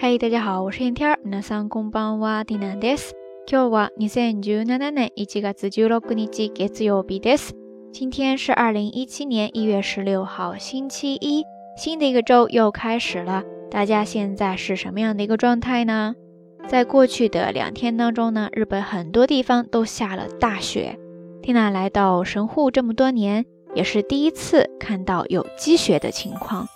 嗨，大家好，我是燕天儿。皆さんこんばんは、ディナです。今日は二千十七年一月十六日月曜日です。今天是二零一七年一月十六号，星期一。新的一个周又开始了，大家现在是什么样的一个状态呢？在过去的两天当中呢，日本很多地方都下了大雪。缇娜来到神户这么多年，也是第一次看到有积雪的情况。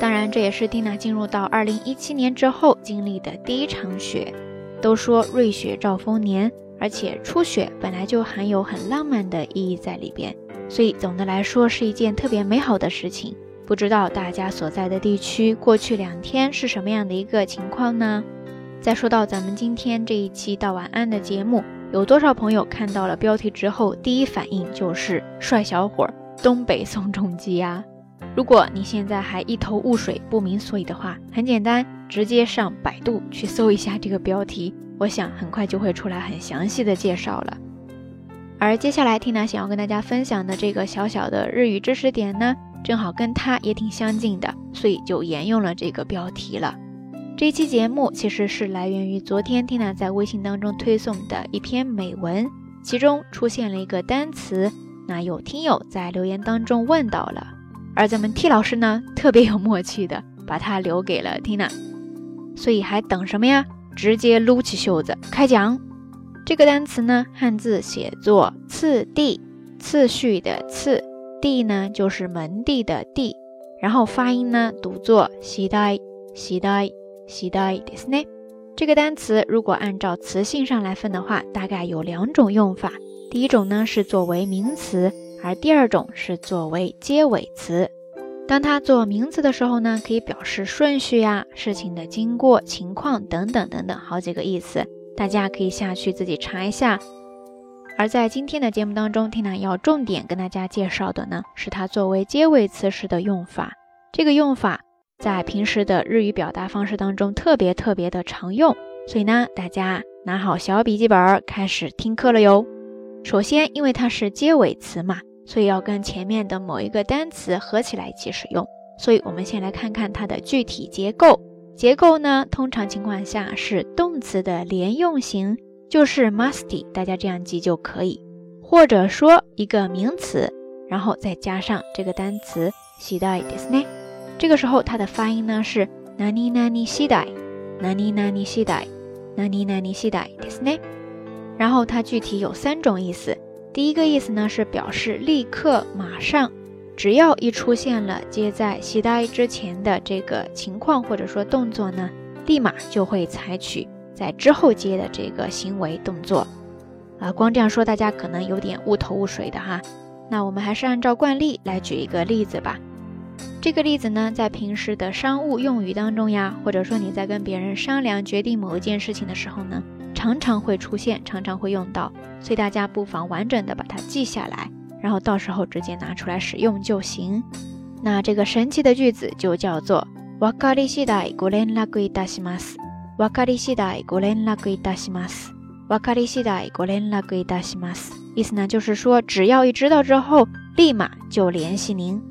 当然，这也是蒂娜进入到二零一七年之后经历的第一场雪。都说瑞雪兆丰年，而且初雪本来就含有很浪漫的意义在里边，所以总的来说是一件特别美好的事情。不知道大家所在的地区过去两天是什么样的一个情况呢？再说到咱们今天这一期道晚安的节目，有多少朋友看到了标题之后第一反应就是帅小伙东北宋仲基呀？如果你现在还一头雾水不明所以的话，很简单，直接上百度去搜一下这个标题，我想很快就会出来很详细的介绍了。而接下来缇娜想要跟大家分享的这个小小的日语知识点呢，正好跟它也挺相近的，所以就沿用了这个标题了。这一期节目其实是来源于昨天缇娜在微信当中推送的一篇美文，其中出现了一个单词，那有听友在留言当中问到了。而咱们 T 老师呢，特别有默契的把它留给了 Tina，所以还等什么呀？直接撸起袖子开讲。这个单词呢，汉字写作“次第”，次序的“次”，“第”呢就是门第的“第”，然后发音呢读作“西代西代西代”ですね。这个单词如果按照词性上来分的话，大概有两种用法。第一种呢是作为名词。 而第二种是作为结尾词，当它做名词的时候呢，可以表示顺序呀、事情的经过、情况等等等等好几个意思，大家可以下去自己查一下。而在今天的节目当中，缇娜要重点跟大家介绍的呢，是它作为结尾词时的用法。这个用法在平时的日语表达方式当中特别特别的常用，所以呢，大家拿好小笔记本开始听课了哟。首先，因为它是结尾词嘛。所以要跟前面的某一个单词合起来一起使用。所以我们先来看看它的具体结构。结构呢，通常情况下是动词的连用型，就是 musty，大家这样记就可以。或者说一个名词，然后再加上这个单词 shidai desu ne。这个时候它的发音呢是 nani nani shidai，nani nani shidai，nani nani shidai desu ne。然后它具体有三种意思。第一个意思呢是表示立刻、马上，只要一出现了接在西大之前的这个情况或者说动作呢，立马就会采取在之后接的这个行为动作。啊，光这样说大家可能有点雾头雾水的哈。那我们还是按照惯例来举一个例子吧。这个例子呢，在平时的商务用语当中呀，或者说你在跟别人商量决定某一件事情的时候呢。常常会出现，常常会用到，所以大家不妨完整的把它记下来，然后到时候直接拿出来使用就行。那这个神奇的句子就叫做“わかり次第ご連絡いたします”。わかり次第ご連絡いたします。わかり次第ご連絡いたします。意思呢就是说，只要一知道之后，立马就联系您。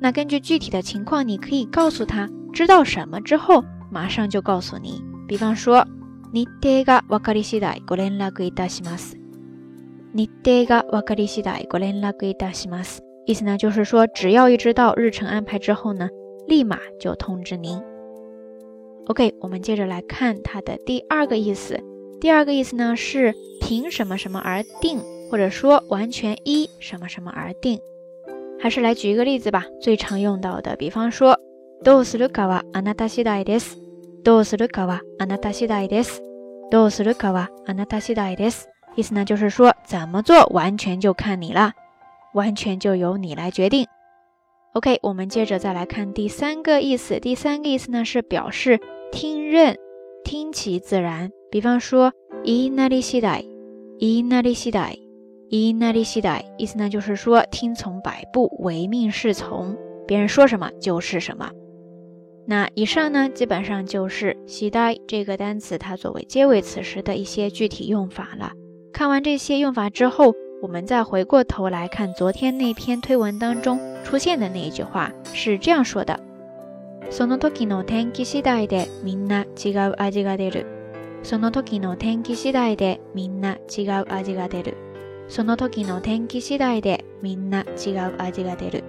那根据具体的情况，你可以告诉他知道什么之后，马上就告诉你。比方说。 日程が分かり次第ご連絡いたします。日程が分かり次第ご連絡いたします。意思呢，就是说，只要一知道日程安排之后呢，立马就通知您。OK，我们接着来看它的第二个意思。第二个意思呢是凭什么什么而定，或者说完全依什么什么而定。还是来举一个例子吧，最常用到的，比方说，どうするかはあなた次第です。どうするかはあなた次第です。 どうするかはあなた次第です。意思呢就是说怎么做完全就看你了，完全就由你来决定。OK，我们接着再来看第三个意思。第三个意思呢是表示听任，听其自然。比方说いなり次第、いなり次第、いなり次第，意思呢就是说听从摆布，唯命是从，别人说什么就是什么。 那以上呢，基本上就是“期待”这个单词它作为结尾词时的一些具体用法了。看完这些用法之后，我们再回过头来看昨天那篇推文当中出现的那一句话，是这样说的：“ その時の天気次第でみんな違う味が出る。その時の天気次第でみんな違う味が出る。その時の天気次第でみんな違う味が出る。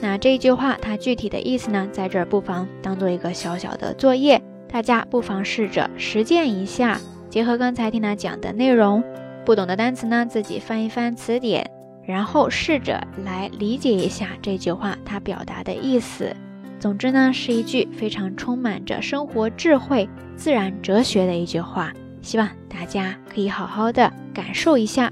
那这一句话，它具体的意思呢，在这儿不妨当做一个小小的作业，大家不妨试着实践一下，结合刚才听他讲的内容，不懂的单词呢，自己翻一翻词典，然后试着来理解一下这句话它表达的意思。总之呢，是一句非常充满着生活智慧、自然哲学的一句话，希望大家可以好好的感受一下。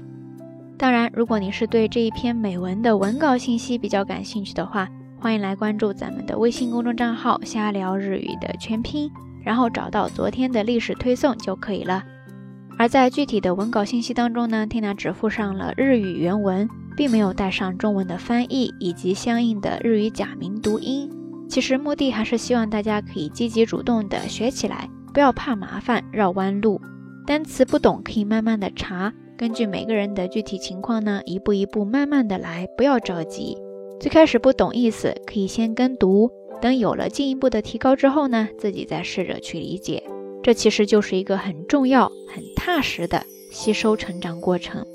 当然，如果你是对这一篇美文的文稿信息比较感兴趣的话，欢迎来关注咱们的微信公众账号“瞎聊日语”的全拼，然后找到昨天的历史推送就可以了。而在具体的文稿信息当中呢，Tina 只附上了日语原文，并没有带上中文的翻译以及相应的日语假名读音。其实目的还是希望大家可以积极主动的学起来，不要怕麻烦绕弯路。单词不懂可以慢慢的查，根据每个人的具体情况呢，一步一步慢慢的来，不要着急。最开始不懂意思，可以先跟读，等有了进一步的提高之后呢，自己再试着去理解。这其实就是一个很重要、很踏实的吸收成长过程。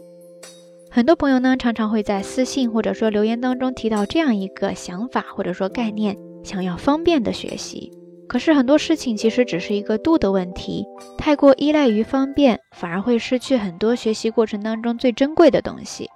很多朋友呢，常常会在私信或者说留言当中提到这样一个想法或者说概念。想要方便的学习，可是很多事情其实只是一个度的问题。太过依赖于方便，反而会失去很多学习过程当中最珍贵的东西。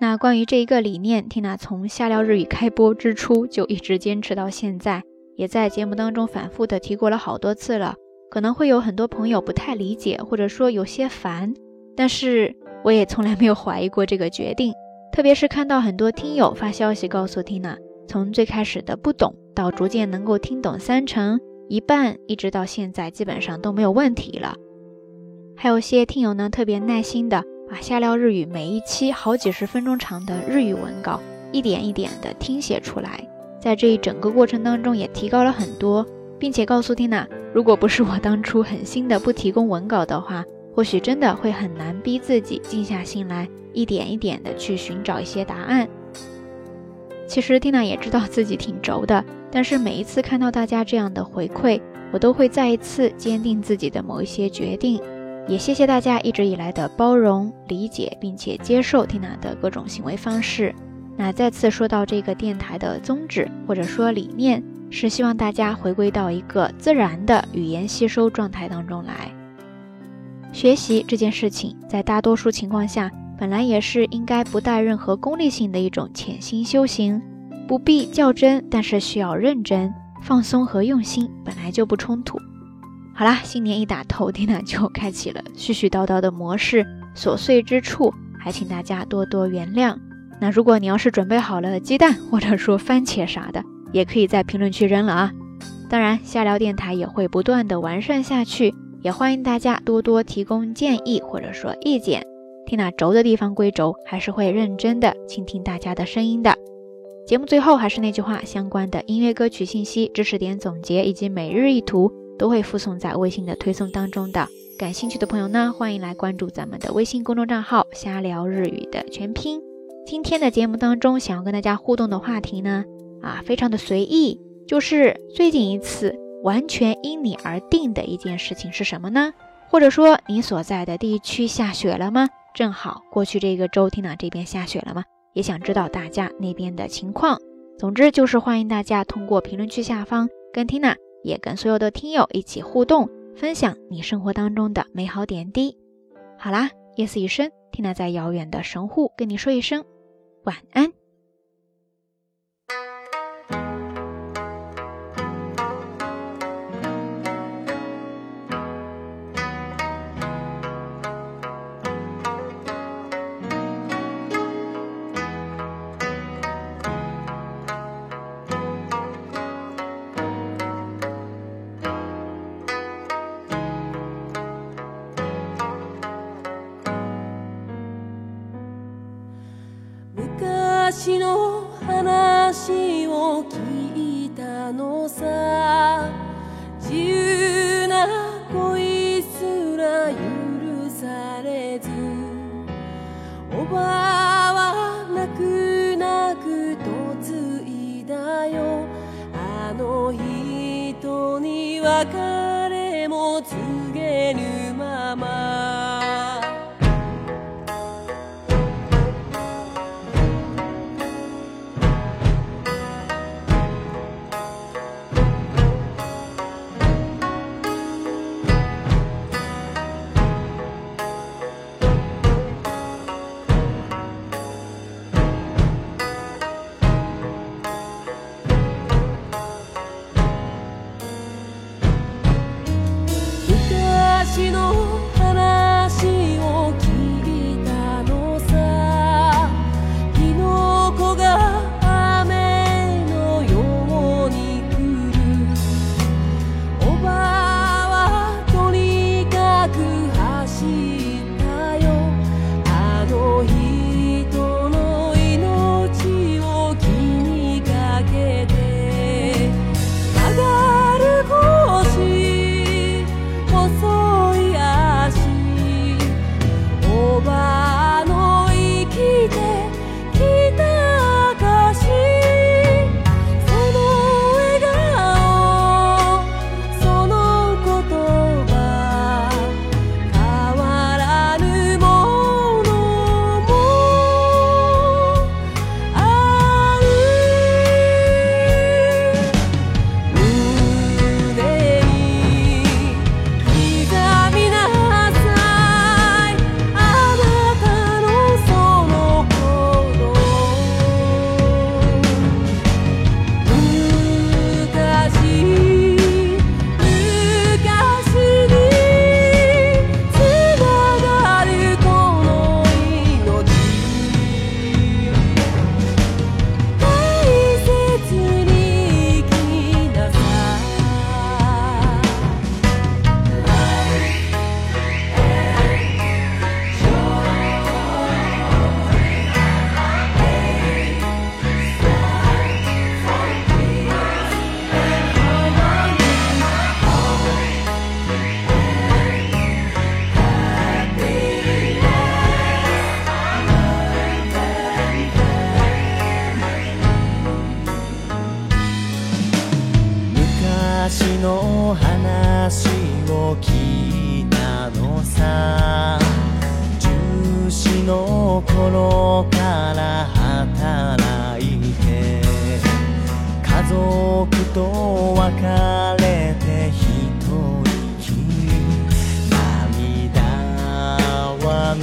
那关于这一个理念，Tina 从下聊日语开播之初就一直坚持到现在，也在节目当中反复的提过了好多次了。可能会有很多朋友不太理解，或者说有些烦，但是我也从来没有怀疑过这个决定。特别是看到很多听友发消息告诉 Tina。从最开始的不懂，到逐渐能够听懂三成、一半，一直到现在基本上都没有问题了。还有些听友呢，特别耐心的把下聊日语每一期好几十分钟长的日语文稿一点一点的听写出来，在这一整个过程当中也提高了很多，并且告诉缇娜，如果不是我当初狠心的不提供文稿的话，或许真的会很难逼自己静下心来，一点一点的去寻找一些答案。其实缇娜也知道自己挺轴的，但是每一次看到大家这样的回馈，我都会再一次坚定自己的某一些决定。也谢谢大家一直以来的包容、理解，并且接受缇娜的各种行为方式。那再次说到这个电台的宗旨或者说理念，是希望大家回归到一个自然的语言吸收状态当中来。学习这件事情，在大多数情况下。本来也是应该不带任何功利性的一种潜心修行，不必较真，但是需要认真、放松和用心，本来就不冲突。好啦，新年一打头，蒂娜就开启了絮絮叨叨的模式，琐碎之处还请大家多多原谅。那如果你要是准备好了鸡蛋或者说番茄啥的，也可以在评论区扔了啊。当然，下聊电台也会不断的完善下去，也欢迎大家多多提供建议或者说意见。听那轴的地方归轴，还是会认真的倾听大家的声音的。节目最后还是那句话，相关的音乐歌曲信息、知识点总结以及每日一图都会附送在微信的推送当中的。感兴趣的朋友呢，欢迎来关注咱们的微信公众账号“瞎聊日语”的全拼。今天的节目当中，想要跟大家互动的话题呢，啊，非常的随意，就是最近一次完全因你而定的一件事情是什么呢？或者说你所在的地区下雪了吗？正好过去这个周，Tina 这边下雪了嘛？也想知道大家那边的情况。总之就是欢迎大家通过评论区下方跟 Tina，也跟所有的听友一起互动，分享你生活当中的美好点滴。好啦，夜色已深，Tina 在遥远的神户跟你说一声晚安。昔の話を聞いたのさ。重視の頃から働いて家族と別れて一人きり涙は流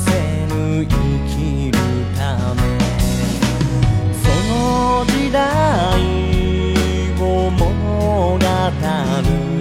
せぬ生きるため。その時代 canım.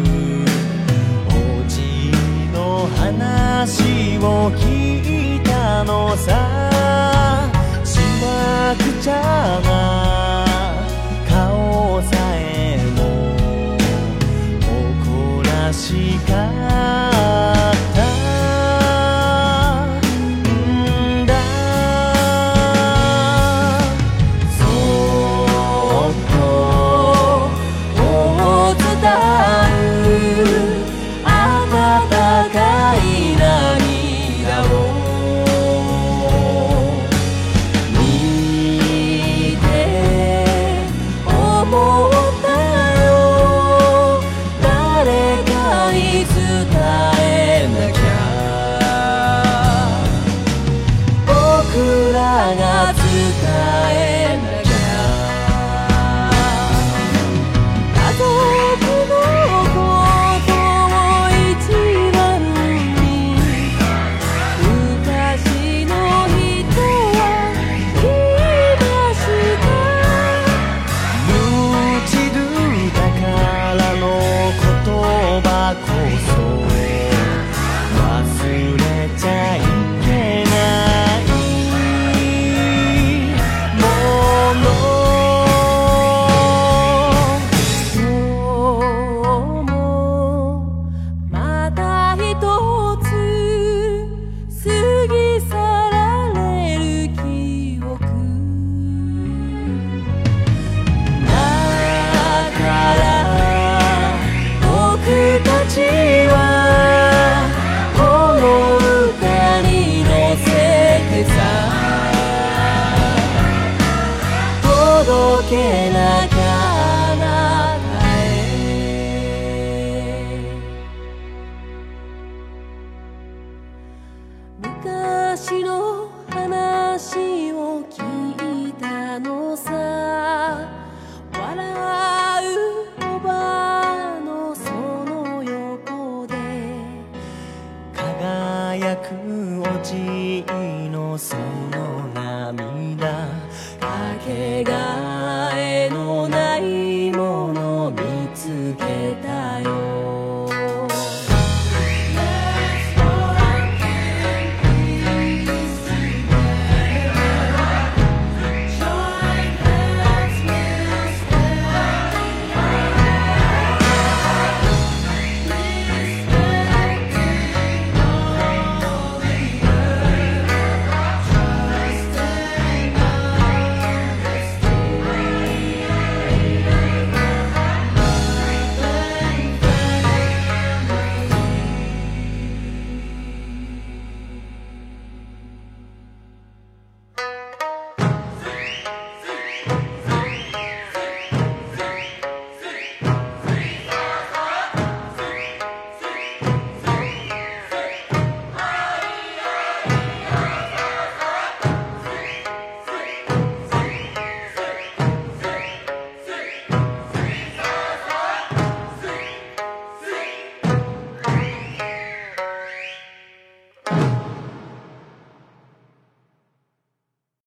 白